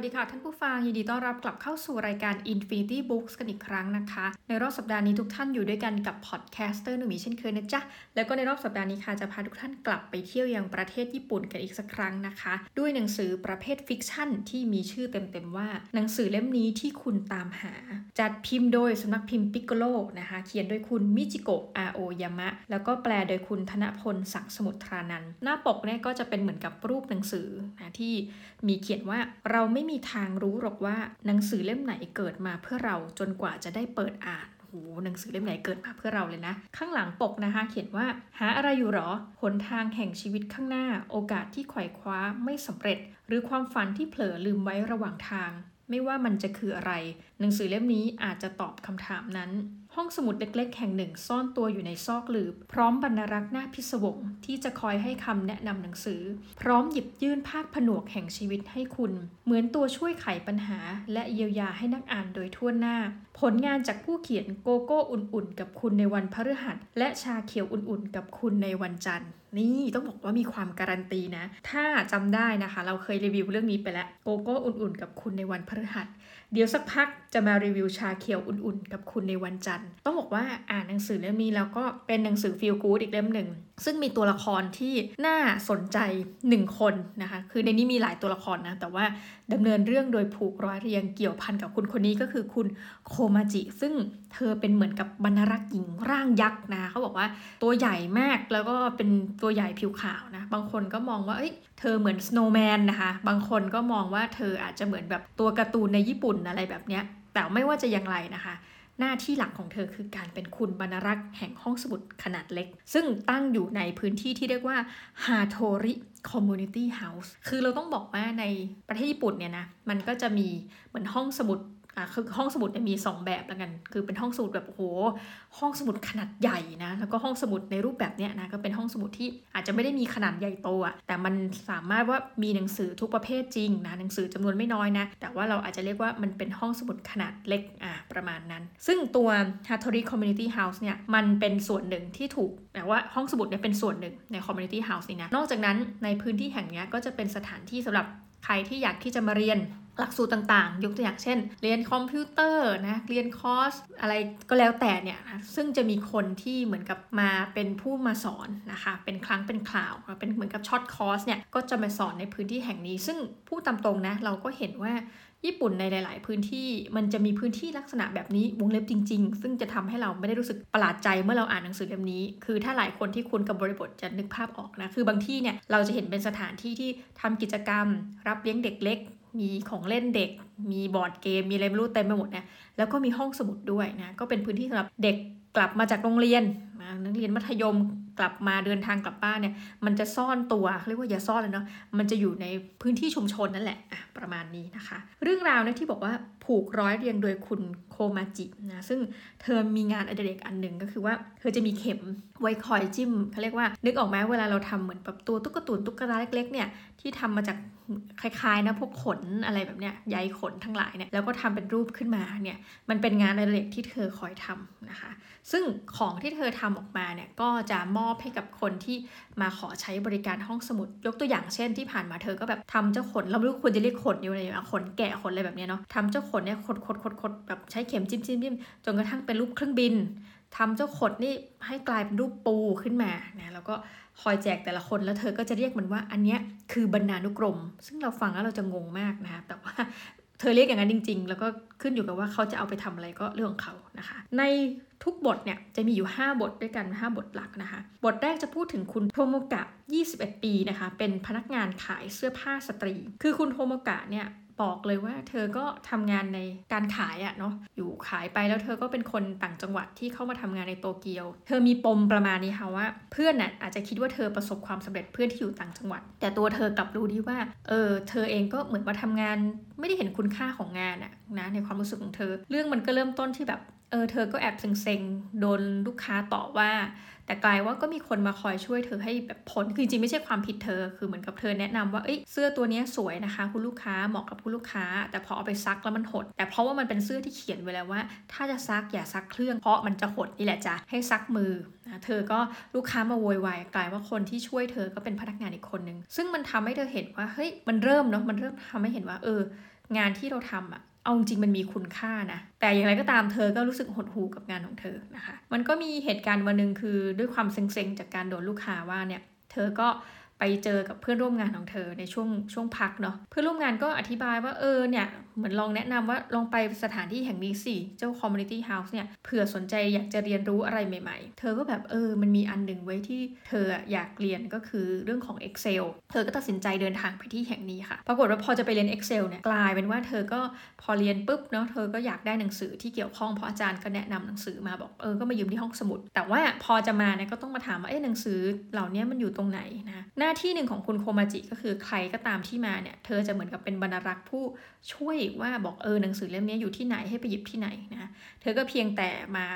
สวัสดีค่ะ ท่านผู้ฟัง ยินดีต้อนรับกลับเข้าสู่รายการ Infinity Books กันอีกครั้งนะคะ ในรอบสัปดาห์นี้ทุกท่านอยู่ด้วยกันกับ podcaster หนุ่มีเช่นเคยนะจ๊ะ แล้วก็ในรอบสัปดาห์นี้ค่ะ จะพาทุกท่านกลับไปเที่ยวยังประเทศญี่ปุ่นกันอีกสักครั้งนะคะ ด้วยหนังสือประเภท fiction ที่มีชื่อเต็มๆว่า หนังสือเล่มนี้ที่คุณตามหา จัดพิมพ์โดยสำนักพิมพ์ปิกโกโลนะคะ เขียนโดยคุณมิจิโกะอาโอยามะแล้วก็แปลโดยคุณธนพลศักดิ์สมุทรานันหน้าปกเนี่ยก็จะเป็นเหมือนกับรูปหนังสือนะที่มีเขียนว่าเราไม่มีทางรู้หรอกว่าหนังสือเล่มไหนเกิดมาเพื่อเราจนกว่าจะได้เปิดอ่านโหหนังสือเล่มไหนเกิดมาเพื่อเราเลยนะ ข้างหลังปกนะคะ เขียนว่า หาอะไรอยู่หรอ หนทางแห่งชีวิตข้างหน้า โอกาสที่ไขว่คว้าไม่สำเร็จ หรือความฝันที่เผลอลืมไว้ระหว่างทาง ไม่ว่ามันจะคืออะไร หนังสือเล่มนี้อาจจะตอบคำถามนั้น ห้องสมุดเล็กๆ แห่งหนึ่งซ่อนตัวอยู่ในซอกหลืบ พร้อมบรรณรักษ์หน้าพิศวงที่จะคอยให้คำแนะนำหนังสือ พร้อมหยิบยื่นภาคผนวกแห่งชีวิตให้คุณ เหมือนตัวช่วยไขปัญหา และเยียวยาให้นักอ่านโดยทั่วหน้า ผลงานจากผู้เขียนโกโก้อุ่นๆ กับคุณในวันพฤหัส และชาเขียวอุ่นๆ กับคุณในวันจันทร์นี่ต้องบอกว่ามีความการันตีนะ ถ้าจำได้นะคะ เราเคยรีวิวเรื่องนี้ไปแล้วโกโก้อุ่นๆ กับคุณในวันพฤหัส เดี๋ยวสักพักจะมารีวิวชาเขียวอุ่นๆ กับคุณในวันจันทร์ ต้องบอกว่าอ่านหนังสือเล่มนี้แล้วก็เป็นหนังสือฟีลกู๊ดอีกเล่มหนึ่ง ซึ่งมีตัวละครที่น่าสนใจ 1 คนนะคะ คือในนี้มีหลายตัวละครนะ แต่ว่าดำเนินเรื่องโดยผูกร้อยเรียงเกี่ยวพันกับคุณคนนี้ก็คือคุณโคมาจิ ซึ่งเธอเป็นเหมือนกับบรรณรักษ์หญิงร่างยักษ์นะเขาบอกว่าตัวใหญ่มากแล้วก็เป็นตัวใหญ่ผิวขาวนะ บางคนก็มองว่าเอ้ยเธอเหมือนสโนว์แมนนะคะ บางคนก็มองว่าเธออาจจะเหมือนแบบตัวการ์ตูนในญี่ปุ่นอะไรแบบเนี้ย แต่ไม่ว่าจะอย่างไรนะคะ หน้าที่หลักของเธอคือการเป็นคุณบรรณารักษ์แห่งห้องสมุดขนาดเล็ก ซึ่งตั้งอยู่ในพื้นที่ที่เรียกว่าฮาโทริ Community House คือเราต้องบอกว่าในประเทศญี่ปุ่นเนี่ยนะ มันก็จะมีเหมือนห้องสมุด อะคือห้องสมุดเนี่ยมี 2 แบบแล้วกัน คือเป็นห้องสมุดแบบโอ้โห ห้องสมุดขนาดใหญ่นะ แล้วก็ห้องสมุดในรูปแบบเนี้ยนะ ก็เป็นห้องสมุดที่อาจจะไม่ได้มีขนาดใหญ่โตอะแต่มันสามารถว่ามีหนังสือทุกประเภทจริงนะ หนังสือจำนวนไม่น้อยนะ แต่ว่าเราอาจจะเรียกว่ามันเป็นห้องสมุดขนาดเล็กอะประมาณนั้น ซึ่งตัว Hattori Community House เนี่ย มันเป็นส่วนหนึ่งที่ถูกแต่ว่าห้องสมุดเนี่ยเป็นส่วนหนึ่งใน Community House นี่นะ นอกจากนั้นในพื้นที่แห่งนี้ก็จะเป็นสถานที่สำหรับใครที่อยากที่จะมาเรียน หลักสูตรต่างๆ ยกตัวอย่างเช่น เรียนคอมพิวเตอร์นะ เรียนคอร์สอะไรก็แล้วแต่เนี่ยนะซึ่งจะมีคนที่เหมือนกับมาเป็นผู้มาสอนนะคะ เป็นครั้งเป็นคราว เป็นเหมือนกับ short course เนี่ย ก็จะมาสอนในพื้นที่แห่งนี้ ซึ่งพูดตามตรงนะ เราก็เห็นว่าญี่ปุ่นในหลาย ๆ พื้นที่มันจะมีพื้นที่ลักษณะแบบนี้วงเล็บจริง ๆ ซึ่งจะทำให้เราไม่ได้รู้สึกประหลาดใจเมื่อเราอ่านหนังสือเล่มนี้ คือถ้าหลายคนที่คุ้นกับบริบทจะนึกภาพออกนะ คือบางที่เนี่ยเราจะเห็นเป็นสถานที่ที่ทำกิจกรรม รับเลี้ยงเด็กเล็ก มีของเล่นเด็ก มีบอร์ดเกม มีอะไรไม่รู้เต็มไปหมดนะแล้วก็มีห้องสมุดด้วยนะ ก็เป็นพื้นที่สำหรับเด็กกลับมาจากโรงเรียนนักเรียนมัธยมกลับมาเดินทางกลับบ้านเนี่ย มันจะซ่อนตัวเรียกว่าอย่าซ่อนเลยเนาะ มันจะอยู่ในพื้นที่ชุมชนนั่นแหละอะประมาณนี้นะคะ เรื่องราวเนี่ยที่บอกว่า ผูกร้อยเรียงโดยคุณโคมาจินะซึ่งเธอมีงานอดิเรกอันหนึ่งก็คือว่าเธอจะมีเข็มไว้คอยจิ้มเขาเรียกว่า นึกออกไหมเวลาเราทำเหมือนแบบตัวตุ๊กตุนตุ๊กตาเล็กๆเนี่ยที่ทำมาจากคล้ายๆนะพวกขนอะไรแบบเนี้ยใยขนทั้งหลายเนี่ยแล้วก็ทำเป็นรูปขึ้นมาเนี่ยมันเป็นงานอดิเรกที่เธอคอยทำนะคะ ซึ่งของที่เธอทำออกมาเนี่ยก็จะมอบให้กับคนที่มาขอใช้บริการห้องสมุด ยกตัวอย่างเช่นที่ผ่านมาเธอก็แบบทำเจ้าขนเราไม่รู้ควรจะเรียกขนอยู่อะไรขนแกะขนอะไรแบบเนี้ยเนาะทำเจ้าขนเนี่ยขดขดขดขดแบบใช้เข็มจิ้มจิ้มจิ้มจนกระทั่งเป็นรูปเครื่องบินทำเจ้าขดนี่ให้กลายเป็นรูปปูขึ้นมานะแล้วก็คอยแจกแต่ละคนแล้วเธอก็จะเรียกมันว่าอันเนี้ยคือบรรณานุกรม ซึ่งเราฟังแล้วเราจะงงมากนะคะแต่ว่าเธอเรียกอย่างนั้นจริง ๆ แล้วก็ขึ้นอยู่กับว่าเขาจะเอาไปทำอะไรก็เรื่องของเขานะคะ ในทุกบทเนี่ยจะมีอยู่ 5 บทด้วยกัน 5 บทหลักนะคะ บทแรกจะพูดถึงคุณโทโมกะ 21 ปีนะคะ เป็นพนักงานขายเสื้อผ้าสตรี คือคุณโทโมกะเนี่ย บอกเลยว่า เธอก็ทำงานในการขายอะเนาะอยู่ขายไปแล้วเธอก็เป็นคนต่างจังหวัดที่เข้ามาทำงานในโตเกียว เธอมีปมประมาณนี้ค่ะว่า เพื่อนน่ะอาจจะคิดว่าเธอประสบความสำเร็จเพื่อนที่อยู่ต่างจังหวัด แต่ตัวเธอกลับรู้ดีว่าเออเธอเองก็เหมือนมาทำงาน ไม่ได้เห็นคุณค่าของงานอะนะในความรู้สึกของเธอ เรื่องมันก็เริ่มต้นที่แบบ เออเธอก็แอบเซ็งๆ โดนลูกค้าต่อว่า แต่กลายว่าก็มีคนมาคอยช่วยเธอให้แบบพ้นคือจริงไม่ใช่ความผิดเธอ คือเหมือนกับเธอแนะนำว่า เอ้ยเสื้อตัวนี้สวยนะคะ คุณลูกค้าเหมาะกับคุณลูกค้า แต่พอเอาไปซักแล้วมันหด แต่เพราะว่ามันเป็นเสื้อที่เขียนไว้แล้วว่า ถ้าจะซักอย่าซักเครื่อง เพราะมันจะหดนี่แหละจ้ะ ให้ซักมือนะเธอก็ลูกค้ามาโวยวายกลายว่าคนที่ช่วยเธอก็เป็นพนักงานอีกคนนึง ซึ่งมันทำให้เธอเห็นว่า เฮ้ย มันเริ่มเนาะ มันเริ่มทำให้เห็นว่า เออ งานที่เราทำอะเอาจริงมันมีคุณค่านะ แต่อย่างไรก็ตามเธอก็รู้สึกหดหู่กับงานของเธอนะคะ มันก็มีเหตุการณ์วันหนึ่งคือด้วยความเซ็งๆจากการโดนลูกค้าว่าเนี่ย เธอก็ ไปเจอกับเพื่อนร่วมงานของเธอในช่วงช่วงพักเนาะเพื่อนร่วมงานก็อธิบายว่าเออเนี่ยเหมือนลองแนะนำว่าลองไปสถานที่แห่งนี้สิเจ้า community house เนี่ยเผื่อสนใจอยากจะเรียนรู้อะไรใหม่ ๆ เธอก็แบบเออมันมีอันหนึ่งไว้ที่เธออยากเรียนก็คือเรื่องของ Excel เธอก็ตัดสินใจเดินทางไปที่แห่งนี้ค่ะ ปรากฏว่าพอจะไปเรียน Excel เนี่ยกลายเป็นว่าเธอก็พอเรียนปุ๊บเนาะเธอก็อยากได้หนังสือที่เกี่ยวข้องเพราะอาจารย์ก็แนะนำหนังสือมาบอกเออก็มายืมที่ห้องสมุด แต่ว่าพอจะมาเนี่ยก็ต้องมาถามว่าเอ๊ะหนังสือเหล่านี้มันอยู่ตรงไหนนะหน้าาที่หนึ่งของคุณโคมาจิก็คือใครก็ตามที่มาเนี่ย เธอจะเหมือนกับเป็นบรรลักษ์ผู้ช่วยว่าบอกเออหนังสือเล่มนี้อยู่ที่ไหนให้ไปหยิบที่ไหนนะเธอก็เพียงแต่มา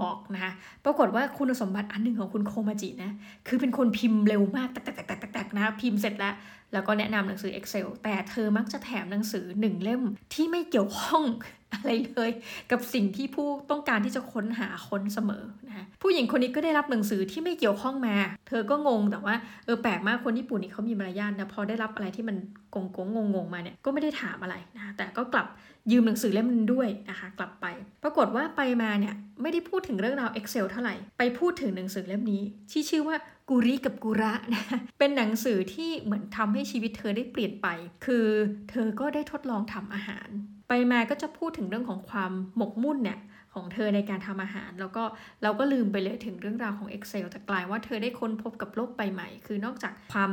บอกนะคะปรากฏว่าคุณสมบัติอันหนึ่งของคุณโคมาจินะ คือเป็นคนพิมพ์เร็วมากตักๆๆๆนะพิมพ์เสร็จแล้ว แล้วก็แนะนำหนังสือ Excel แต่เธอมักจะแถมหนังสือหนึ่งเล่มที่ไม่เกี่ยวข้อง อะไรเลย กับสิ่งที่ผู้ต้องการที่จะค้นหาค้นเสมอนะผู้หญิงคนนี้ก็ได้รับหนังสือที่ไม่เกี่ยวข้องมา เธอก็งงแต่ว่าเออแปลกมากคนญี่ปุ่นนี่เขามีมารยาทนะพอได้รับอะไรที่มันกงกงงงมาเนี่ยก็ไม่ได้ถามอะไรนะแต่ก็กลับยืมหนังสือเล่มนึงด้วยนะคะกลับไป ปรากฏว่าไปมาเนี่ยไม่ได้พูดถึงเรื่องราว Excel เท่าไหร่ ไปพูดถึงหนังสือเล่มนี้ ที่ชื่อว่ากูริกับกูระนะเป็นหนังสือที่เหมือนทำให้ชีวิตเธอได้เปลี่ยนไป คือเธอก็ได้ทดลองทำอาหาร ไปมาก็จะพูดถึงเรื่องของความหมกมุ่นเนี่ยของเธอในการทำอาหาร แล้วก็เราก็ลืมไปเลยถึงเรื่องราวของ Excel แต่กลายว่าเธอได้ค้นพบกับโลกใบใหม่ คือนอกจากความ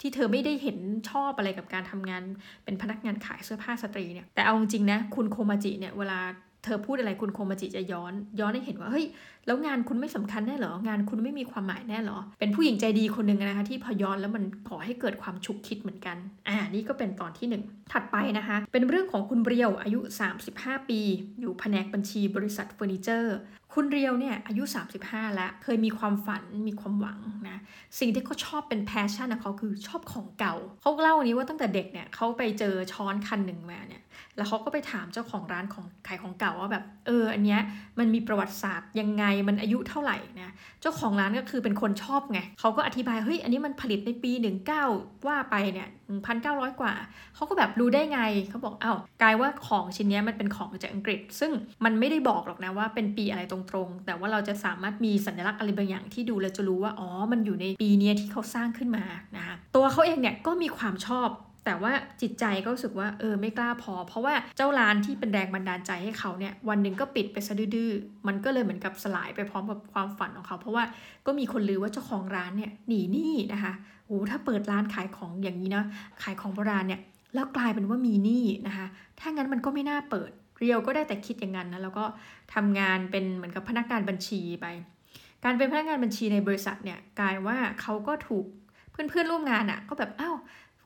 ที่เธอไม่ได้เห็นชอบอะไรกับการทำงานเป็นพนักงานขายเสื้อผ้าสตรีเนี่ยแต่เอาจริงนะคุณโคมาจิเนี่ยเวลา เธอพูดอะไรคุณโคมาจิจะย้อน ย้อนให้เห็นว่าเฮ้ยแล้วงานคุณไม่สำคัญแน่หรอ งานคุณไม่มีความหมายแน่หรอ เป็นผู้หญิงใจดีคนหนึ่งนะคะที่พอย้อนแล้วมันขอให้เกิดความฉุกคิดเหมือนกัน อ่านี่ก็เป็นตอนที่ 1 ถัดไปนะคะ เป็นเรื่องของคุณเรียวอายุ 35 ปี อยู่แผนกบัญชีบริษัทเฟอร์นิเจอร์ คุณเรียวเนี่ยอายุ 35 แล้ว เคยมีความฝันมีความหวังนะสิ่งที่เขาชอบเป็น passion ของเขาคือชอบของเก่าเขาเล่านี้ว่าตั้งแต่เด็กเนี่ยเขาไปเจอช้อนคันหนึ่งมาเนี่ย แล้วเขาก็ไปถามเจ้าของร้านของขายของเก่าว่าแบบเอออันเนี้ยมันมีประวัติศาสตร์ยังไงมันอายุเท่าไหร่นะเจ้าของร้านก็คือเป็นคนชอบไงเขาก็อธิบายเฮ้ยอันนี้มันผลิตในปี 19 ว่าไปเนี่ย1,900 กว่า เขาก็แบบรู้ได้ไงเขาบอกเอา้ากลายว่าของชิ้นนี้มันเป็นของจากอังกฤษ ซึ่งมันไม่ได้บอกหรอกนะว่าเป็นปีอะไรตรงๆ แต่ว่าเราจะสามารถมีสัญลักษณ์อะไรบางอย่างที่ดูแล้วจะรู้ว่าอ๋อมันอยู่ในปีนี้ที่เขาสร้างขึ้นมานะคะตัวเขาเองเนี่ยก็มีความชอบ แต่ว่าจิตใจก็รู้สึกว่าเออไม่กล้าพอ เพราะว่าเจ้าร้านที่เป็นแรงบันดาลใจให้เขาเนี่ยวันหนึ่งก็ปิดไปซะดื้อมันก็เลยเหมือนกับสลายไปพร้อมกับความฝันของเขา เพราะว่าก็มีคนลือว่าเจ้าของร้านเนี่ยหนีหนี้นะคะโอ้ถ้าเปิดร้านขายของอย่างนี้นะขายของโบราณเนี่ยแล้วกลายเป็นว่ามีหนี้นะคะถ้างั้นมันก็ไม่น่าเปิดเรียวก็ได้แต่คิดอย่างนั้นนะแล้วก็ทำงานเป็นเหมือนกับพนักงานบัญชีไป การเป็นพนักงานบัญชีในบริษัทเนี่ยกลายว่าเขาก็ถูกเพื่อนๆร่วมงานอะ่ะก็แบบอ้าว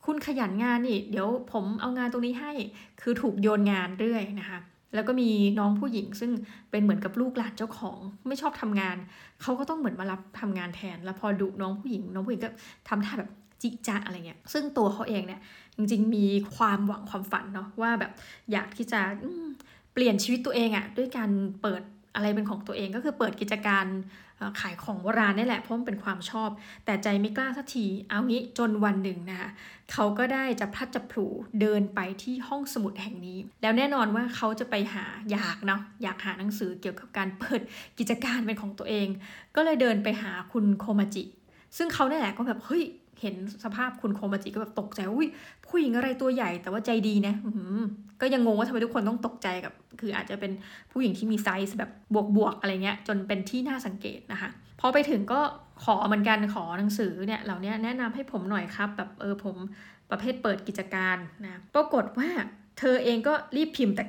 คุณขยันงานนี่ เดี๋ยวผมเอางานตรงนี้ให้ คือถูกโยนงานเรื่อยนะคะแล้วก็มีน้องผู้หญิงซึ่งเป็นเหมือนกับลูกหลานเจ้าของไม่ชอบทำงาน เขาก็ต้องเหมือนมารับทำงานแทน แล้วพอดุน้องผู้หญิง น้องผู้หญิงก็ทำท่าแบบจิจาอะไรเงี้ย ซึ่งตัวเขาเองเนี่ยจริง ๆ มีความหวังความฝันเนาะว่าแบบอยากที่จะเปลี่ยนชีวิตตัวเองอะด้วยการเปิด อะไรเป็นของตัวเองก็คือเปิดกิจการขายของโบราณนี่แหละเพราะมันเป็นความชอบ แต่ใจไม่กล้าสักที เอางี้จนวันหนึ่งนะคะเขาก็ได้จะพลัดจะผูเดินไปที่ห้องสมุดแห่งนี้ แล้วแน่นอนว่าเขาจะไปหาอยากเนาะอยากหาหนังสือเกี่ยวกับการเปิดกิจการเป็นของตัวเอง ก็เลยเดินไปหาคุณโคมาจิ ซึ่งเขาเนี่ยแหละก็แบบเฮ้ยเห็นสภาพคุณโคมาจิก็แบบตกใจอุ้ยผู้หญิงอะไรตัวใหญ่แต่ว่าใจดีนะ ก็ยังงงว่าทำไมทุกคนต้องตกใจกับ คืออาจจะเป็นผู้หญิงที่มีไซส์แบบบวกๆอะไรเงี้ยจนเป็นที่น่าสังเกตนะคะพอไปถึงก็ขอเหมือนกันขอหนังสือเนี่ยเหล่านี้แนะนำให้ผมหน่อยครับแบบเออผมประเภทเปิดกิจการนะปรากฏว่าเธอเองก็รีบพิมพ์แต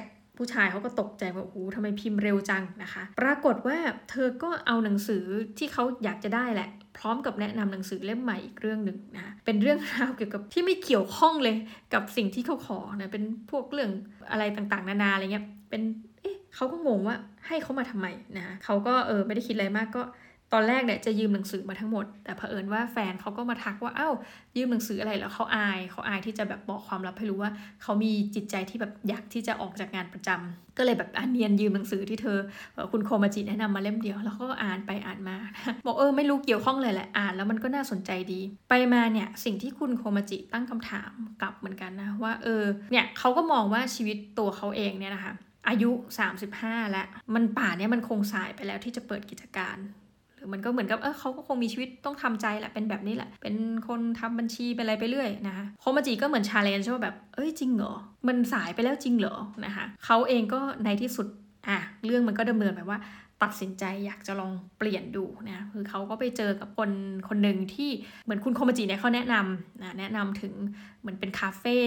ก ผู้ชายเขาก็ตกใจว่าโอ้โหทำไมพิมพ์เร็วจังนะคะ ปรากฏว่าเธอก็เอาหนังสือที่เขาอยากจะได้แหละ พร้อมกับแนะนำหนังสือเล่มใหม่อีกเรื่องหนึ่งนะเป็นเรื่องราวเกี่ยวกับที่ไม่เกี่ยวข้องเลยกับสิ่งที่เขาขอนะเป็นพวกเรื่องอะไรต่างๆ นานาอะไรเงี้ยเป็นเอ๊ะเขาก็งงว่าให้เขามาทำไมนะเขาก็เออไม่ได้คิดอะไรมากก็ อนแรกเนี่ยจะยืมหนังสือมาทั้งหมด แต่เผอิญว่าแฟนเขาก็มาทักว่าเอ้ายืมหนังสืออะไรแล้วเขาอายเขาอายที่จะแบบบอกความลับให้รู้ว่าเขามีจิตใจที่แบบอยากที่จะออกจากงานประจำก็เลยแบบอันเนียนยืมหนังสือที่เธอคุณโคมาจิแนะนำมาเล่มเดียว แล้วก็อ่านไปอ่านมาบอกเออไม่รู้เกี่ยวข้องเลยแหละอ่านแล้วมันก็น่าสนใจดี ไปมาเนี่ยสิ่งที่คุณโคมาจิตั้งคำถามกลับเหมือนกันนะว่าเออเนี่ยเขาก็มองว่าชีวิตตัวเขาเองเนี่ยนะคะอายุ 35 แล้ว ป่านนี้เนี่ยมันคงสายไปแล้วที่จะเปิดกิจการ หรือมันก็เหมือนกับเออเขาก็คงมีชีวิตต้องทำใจแหละเป็นแบบนี้แหละ เป็นคนทำบัญชีเป็นอะไรไปเรื่อยนะคะโคมาจิก็เหมือน challenge ว่าแบบเอ้ยจริงเหรอมันสายไปแล้วจริงเหรอนะคะเขาเองก็ในที่สุดอะเรื่องมันก็ดำเนินแบบว่าตัดสินใจอยากจะลองเปลี่ยนดูนะคือเขาก็ไปเจอกับคนคนหนึ่งที่เหมือนคุณโคมาจิเนี่ยเขาแนะนำนะแนะนำถึงเหมือนเป็นคาเฟ่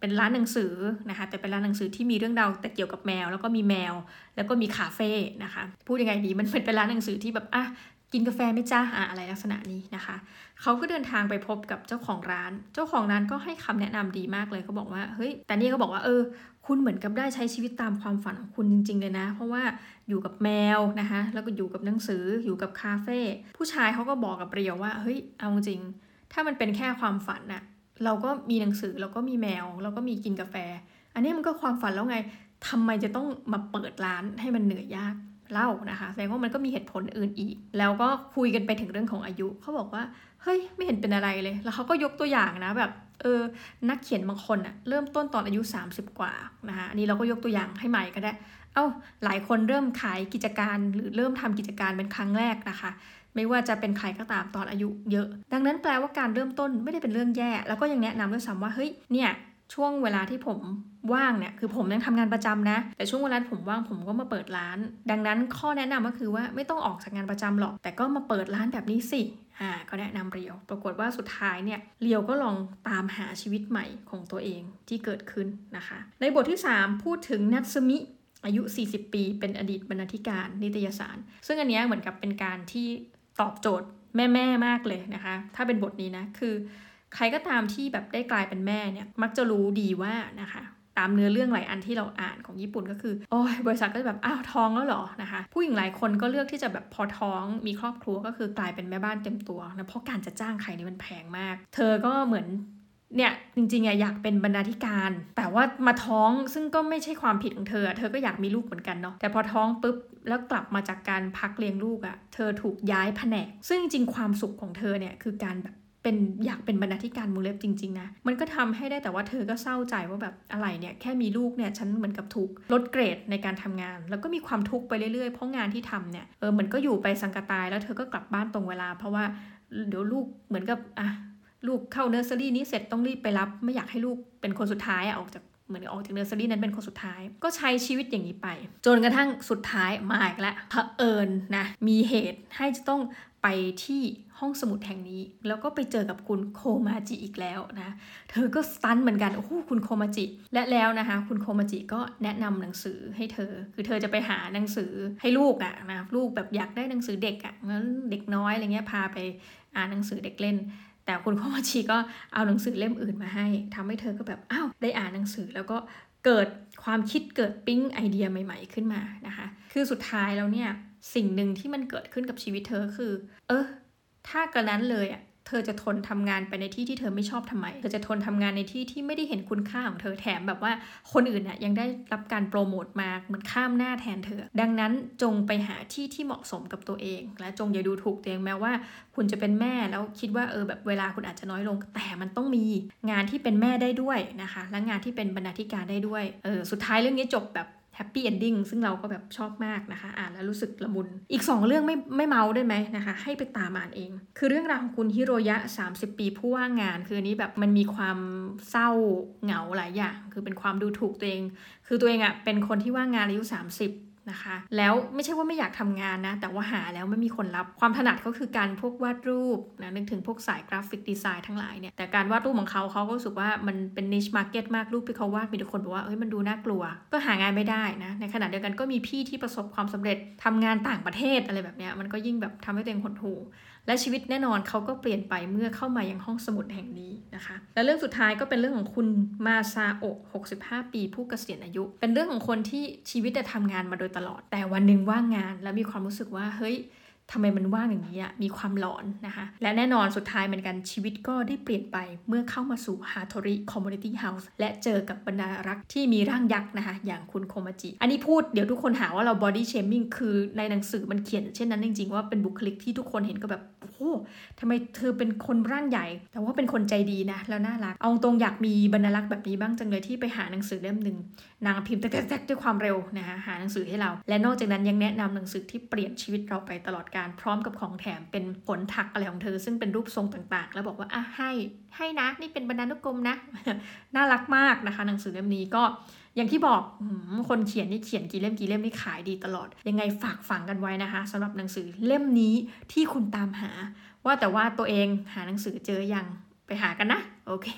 เป็นร้านหนังสือนะคะแต่เป็นร้านหนังสือที่มีเรื่องราวแต่เกี่ยวกับแมว แล้วก็มีแมว แล้วก็มีคาเฟ่นะคะพูดยังไงดีมันเป็นร้านหนังสือที่แบบอะ กินกาแฟไม่จ้าอะอะไรลักษณะนี้นะคะ เขาก็เดินทางไปพบกับเจ้าของร้าน เจ้าของร้านก็ให้คำแนะนำดีมากเลยเขาบอกว่าเฮ้ยแต่นี่ก็บอกว่าเออ คุณเหมือนกับได้ใช้ชีวิตตามความฝันของคุณจริง ๆ เลยนะ เพราะว่าอยู่กับแมวนะคะแล้วก็อยู่กับหนังสืออยู่กับคาเฟ่ผู้ชายเขาก็บอกกับเรียวว่าเฮ้ยเอาจริง ถ้ามันเป็นแค่ความฝันอะเราก็มีหนังสือเราก็มีแมว เราก็มีกินกาแฟ อันนี้มันก็ความฝันแล้วไงทำไมจะต้องมาเปิดร้านให้มันเหนื่อยยาก เล่านะคะแสดงว่ามันก็มีเหตุผลอื่นอีก แล้วก็คุยกันไปถึงเรื่องของอายุเขาบอกว่าเฮ้ยไม่เห็นเป็นอะไรเลย แล้วเขาก็ยกตัวอย่างนะแบบเออนักเขียนบางคนอะเริ่มต้นตอนอายุ 30 กว่านะคะอันนี้เราก็ยกตัวอย่างให้ใหม่ก็ได้ เอา้าหลายคนเริ่มขายกิจการหรือเริ่มทำกิจการเป็นครั้งแรกนะคะ ไม่ว่าจะเป็นใครก็ตามตอนอายุเยอะ ดังนั้นแปลว่าการเริ่มต้นไม่ได้เป็นเรื่องแย่ แล้วก็ยังแนะนำด้วยซ้ำว่าเฮ้ยเนี่ย ช่วงเวลาที่ผมว่างเนี่ยคือผมยังทำงานประจำนะ แต่ช่วงเวลาผมว่างผมก็มาเปิดร้าน ดังนั้นข้อแนะนำก็คือว่าไม่ต้องออกจากงานประจำหรอก แต่ก็มาเปิดร้านแบบนี้สิอ่าก็แนะนำเรียว ปรากฏว่าสุดท้ายเนี่ยเรียวก็ลองตามหาชีวิตใหม่ของตัวเองที่เกิดขึ้นนะคะ ในบทที่ 3 พูดถึงนัตสมิอายุ 40 ปี เป็นอดีตบรรณาธิการนิตยสาร ซึ่งอันนี้เหมือนกับเป็นการที่ตอบโจทย์แม่ ๆ มากเลยนะคะ ถ้าเป็นบทนี้นะ คือ ใครก็ตามที่แบบได้กลายเป็นแม่เนี่ยมักจะรู้ดีว่านะคะตามเนื้อเรื่องหลายอันที่เราอ่านของญี่ปุ่นก็คือ โอ้ยบริษัทก็จะแบบ อ้าวท้องแล้วเหรอนะคะ ผู้หญิงหลายคนก็เลือกที่จะแบบพอท้องมีครอบครัวก็คือกลายเป็นแม่บ้านเต็มตัวนะเพราะการจะจ้างใครนี่มันแพงมาก เธอก็เหมือนเนี่ยจริงๆอะอยากเป็นบรรณาธิการ แต่ว่ามาท้องซึ่งก็ไม่ใช่ความผิดของเธอ เธอก็อยากมีลูกเหมือนกันเนาะแต่พอท้องปุ๊บแล้วกลับมาจากการพักเลี้ยงลูกอะเธอถูกย้ายแผนก ซึ่งจริงความสุขของเธอเนี่ยคือการแบบ เป็นอยากเป็นบรรณาธิการมูเล็บจริง ๆ นะ มันก็ทำให้ได้แต่ว่าเธอก็เศร้าใจว่าแบบอะไรเนี่ยแค่มีลูกเนี่ยฉันเหมือนกับถูกลดเกรดในการทำงาน แล้วก็มีความทุกข์ไปเรื่อยๆ เพราะงานที่ทำเนี่ยเออเหมือนก็อยู่ไปสังกตายแล้วเธอก็กลับบ้านตรงเวลา เพราะว่าเดี๋ยวลูกเหมือนกับอะลูกเข้าเนอร์เซอรี่นี้เสร็จต้องรีบไปรับ ไม่อยากให้ลูกเป็นคนสุดท้ายออกจาก เหมือนออกจากเนอร์เซอรี่นั้นเป็นคนสุดท้าย ก็ใช้ชีวิตอย่างนี้ไป จนกระทั่งสุดท้ายมาอีกแล้วเผอิญนะมีเหตุให้จะต้องไปที่ห้องสมุดแห่งนี้ แล้วก็ไปเจอกับคุณโคมาจิอีกแล้วนะ เธอก็สตันเหมือนกัน โอ้โหคุณโคมาจิ และแล้วนะคะ คุณโคมาจิก็แนะนำหนังสือให้เธอ คือเธอจะไปหาหนังสือให้ลูกอะนะลูกแบบอยากได้หนังสือเด็กอะงั้นเด็กน้อยอะไรเงี้ยพาไปอ่านหนังสือเด็กเล่น แต่คุณโคมาชีก็เอาหนังสือเล่มอื่นมาให้ทำให้เธอก็แบบอ้าวได้อ่านหนังสือแล้วก็เกิดความคิดเกิดปิ๊งไอเดียใหม่ ๆขึ้นมานะคะ คือสุดท้ายแล้วเนี่ยสิ่งหนึ่งที่มันเกิดขึ้นกับชีวิตเธอคือ เออถ้ากระนั้นเลยอะ เธอจะทนทำงานไปในที่ที่เธอไม่ชอบทำไม เธอจะทนทำงานในที่ที่ไม่ได้เห็นคุณค่าของเธอแถมแบบว่าคนอื่นอะยังได้รับการโปรโมทมาเหมือนข้ามหน้าแทนเธอ ดังนั้นจงไปหาที่ที่เหมาะสมกับตัวเอง และจงอย่าดูถูกตัวเองแม้ว่า คุณจะเป็นแม่แล้วคิดว่าเออแบบเวลาคุณอาจจะน้อยลง แต่มันต้องมีงานที่เป็นแม่ได้ด้วยนะคะ และงานที่เป็นบรรณาธิการได้ด้วย เออสุดท้ายเรื่องนี้จบแบบ แฮปปี้เอนดิ้งซึ่งเราก็แบบชอบมากนะคะ อ่านแล้วรู้สึกละมุน อีก 2 เรื่องไม่ไม่เมาได้ไหมนะคะ ให้ไปตามอ่านเอง คือเรื่องราวของคุณฮิโรยะ 30 ปีผู้ว่างงาน คืออันนี้แบบมันมีความเศร้าเหงาหลายอย่าง คือเป็นความดูถูกตัวเอง คือตัวเองอะเป็นคนที่ว่างงานอายุ 30 นะคะ แล้วไม่ใช่ว่าไม่อยากทำงานนะ แต่ว่าหาแล้วไม่มีคนรับ ความถนัดก็คือการพวกวาดรูปนะ นึกถึงพวกสาย graphic design ทั้งหลายเนี่ย แต่การวาดรูปของเขาเขาก็รู้สึกว่ามันเป็น niche market มาก รูปที่เขาวาดมีแต่คนบอกว่า เอ้ย มันดูน่ากลัว ก็หางานไม่ได้นะ ในขณะเดียวกันก็มีพี่ที่ประสบความสำเร็จทำงานต่างประเทศอะไรแบบเนี้ย มันก็ยิ่งแบบทำให้ตัวเองหดหู่ และชีวิตแน่นอนเขาก็เปลี่ยนไปเมื่อเข้ามายังห้องสมุดแห่งนี้นะคะ และเรื่องสุดท้ายก็เป็นเรื่องของคุณมาซาโอะ65 ปีผู้เกษียณอายุ เป็นเรื่องของคนที่ชีวิตจะทำงานมาโดยตลอด แต่วันหนึ่งว่างงาน แล้วมีความรู้สึกว่าเฮ้ย ทำไมมันว่างอย่างนี้อะมีความหลอนนะคะ และแน่นอนสุดท้ายเหมือนกันชีวิตก็ได้เปลี่ยนไปเมื่อเข้ามาสู่ฮาโทริ Community House และเจอกับบรรณารักษ์ที่มีร่างยักษ์นะคะ อย่างคุณโคมาจิ อันนี้พูดเดี๋ยวทุกคนหาว่าเรา body shaming คือในหนังสือมันเขียนเช่นนั้นจริงๆว่าเป็นบุคลิกที่ทุกคนเห็นก็แบบ ทำไมเธอเป็นคนร่างใหญ่ แต่ว่าเป็นคนใจดีนะ แล้วน่ารัก เอาตรงอยากมีบรรลักษ์แบบนี้บ้างจังเลยที่ไปหาหนังสือเล่มหนึ่งนางพิมพ์แตกๆด้วยความเร็วนะคะหาหนังสือให้เรา และนอกจากนั้นยังแนะนำหนังสือที่เปลี่ยนชีวิตเราไปตลอดการพร้อมกับของแถมเป็นผลถักอะไรของเธอ ซึ่งเป็นรูปทรงต่างๆ แล้วบอกว่าอะให้ให้นะนี่เป็นบรรณานุกรมนะ น่ารักมากนะคะ หนังสือเล่มนี้ก็ อย่างที่บอกคนเขียนนี่เขียนกี่เล่มกี่เล่มนี่ขายดีตลอด ยังไงฝากฝังกันไว้นะคะสำหรับหนังสือเล่มนี้ที่คุณตามหา ว่าแต่ว่าตัวเองหาหนังสือเจอยังไปหากันนะ โอเค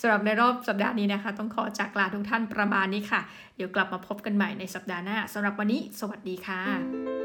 สำหรับในรอบสัปดาห์นี้นะคะ ต้องขอจากลาทุกท่านประมาณนี้ค่ะ เดี๋ยวกลับมาพบกันใหม่ในสัปดาห์หน้าสำหรับวันนี้ สวัสดีค่ะ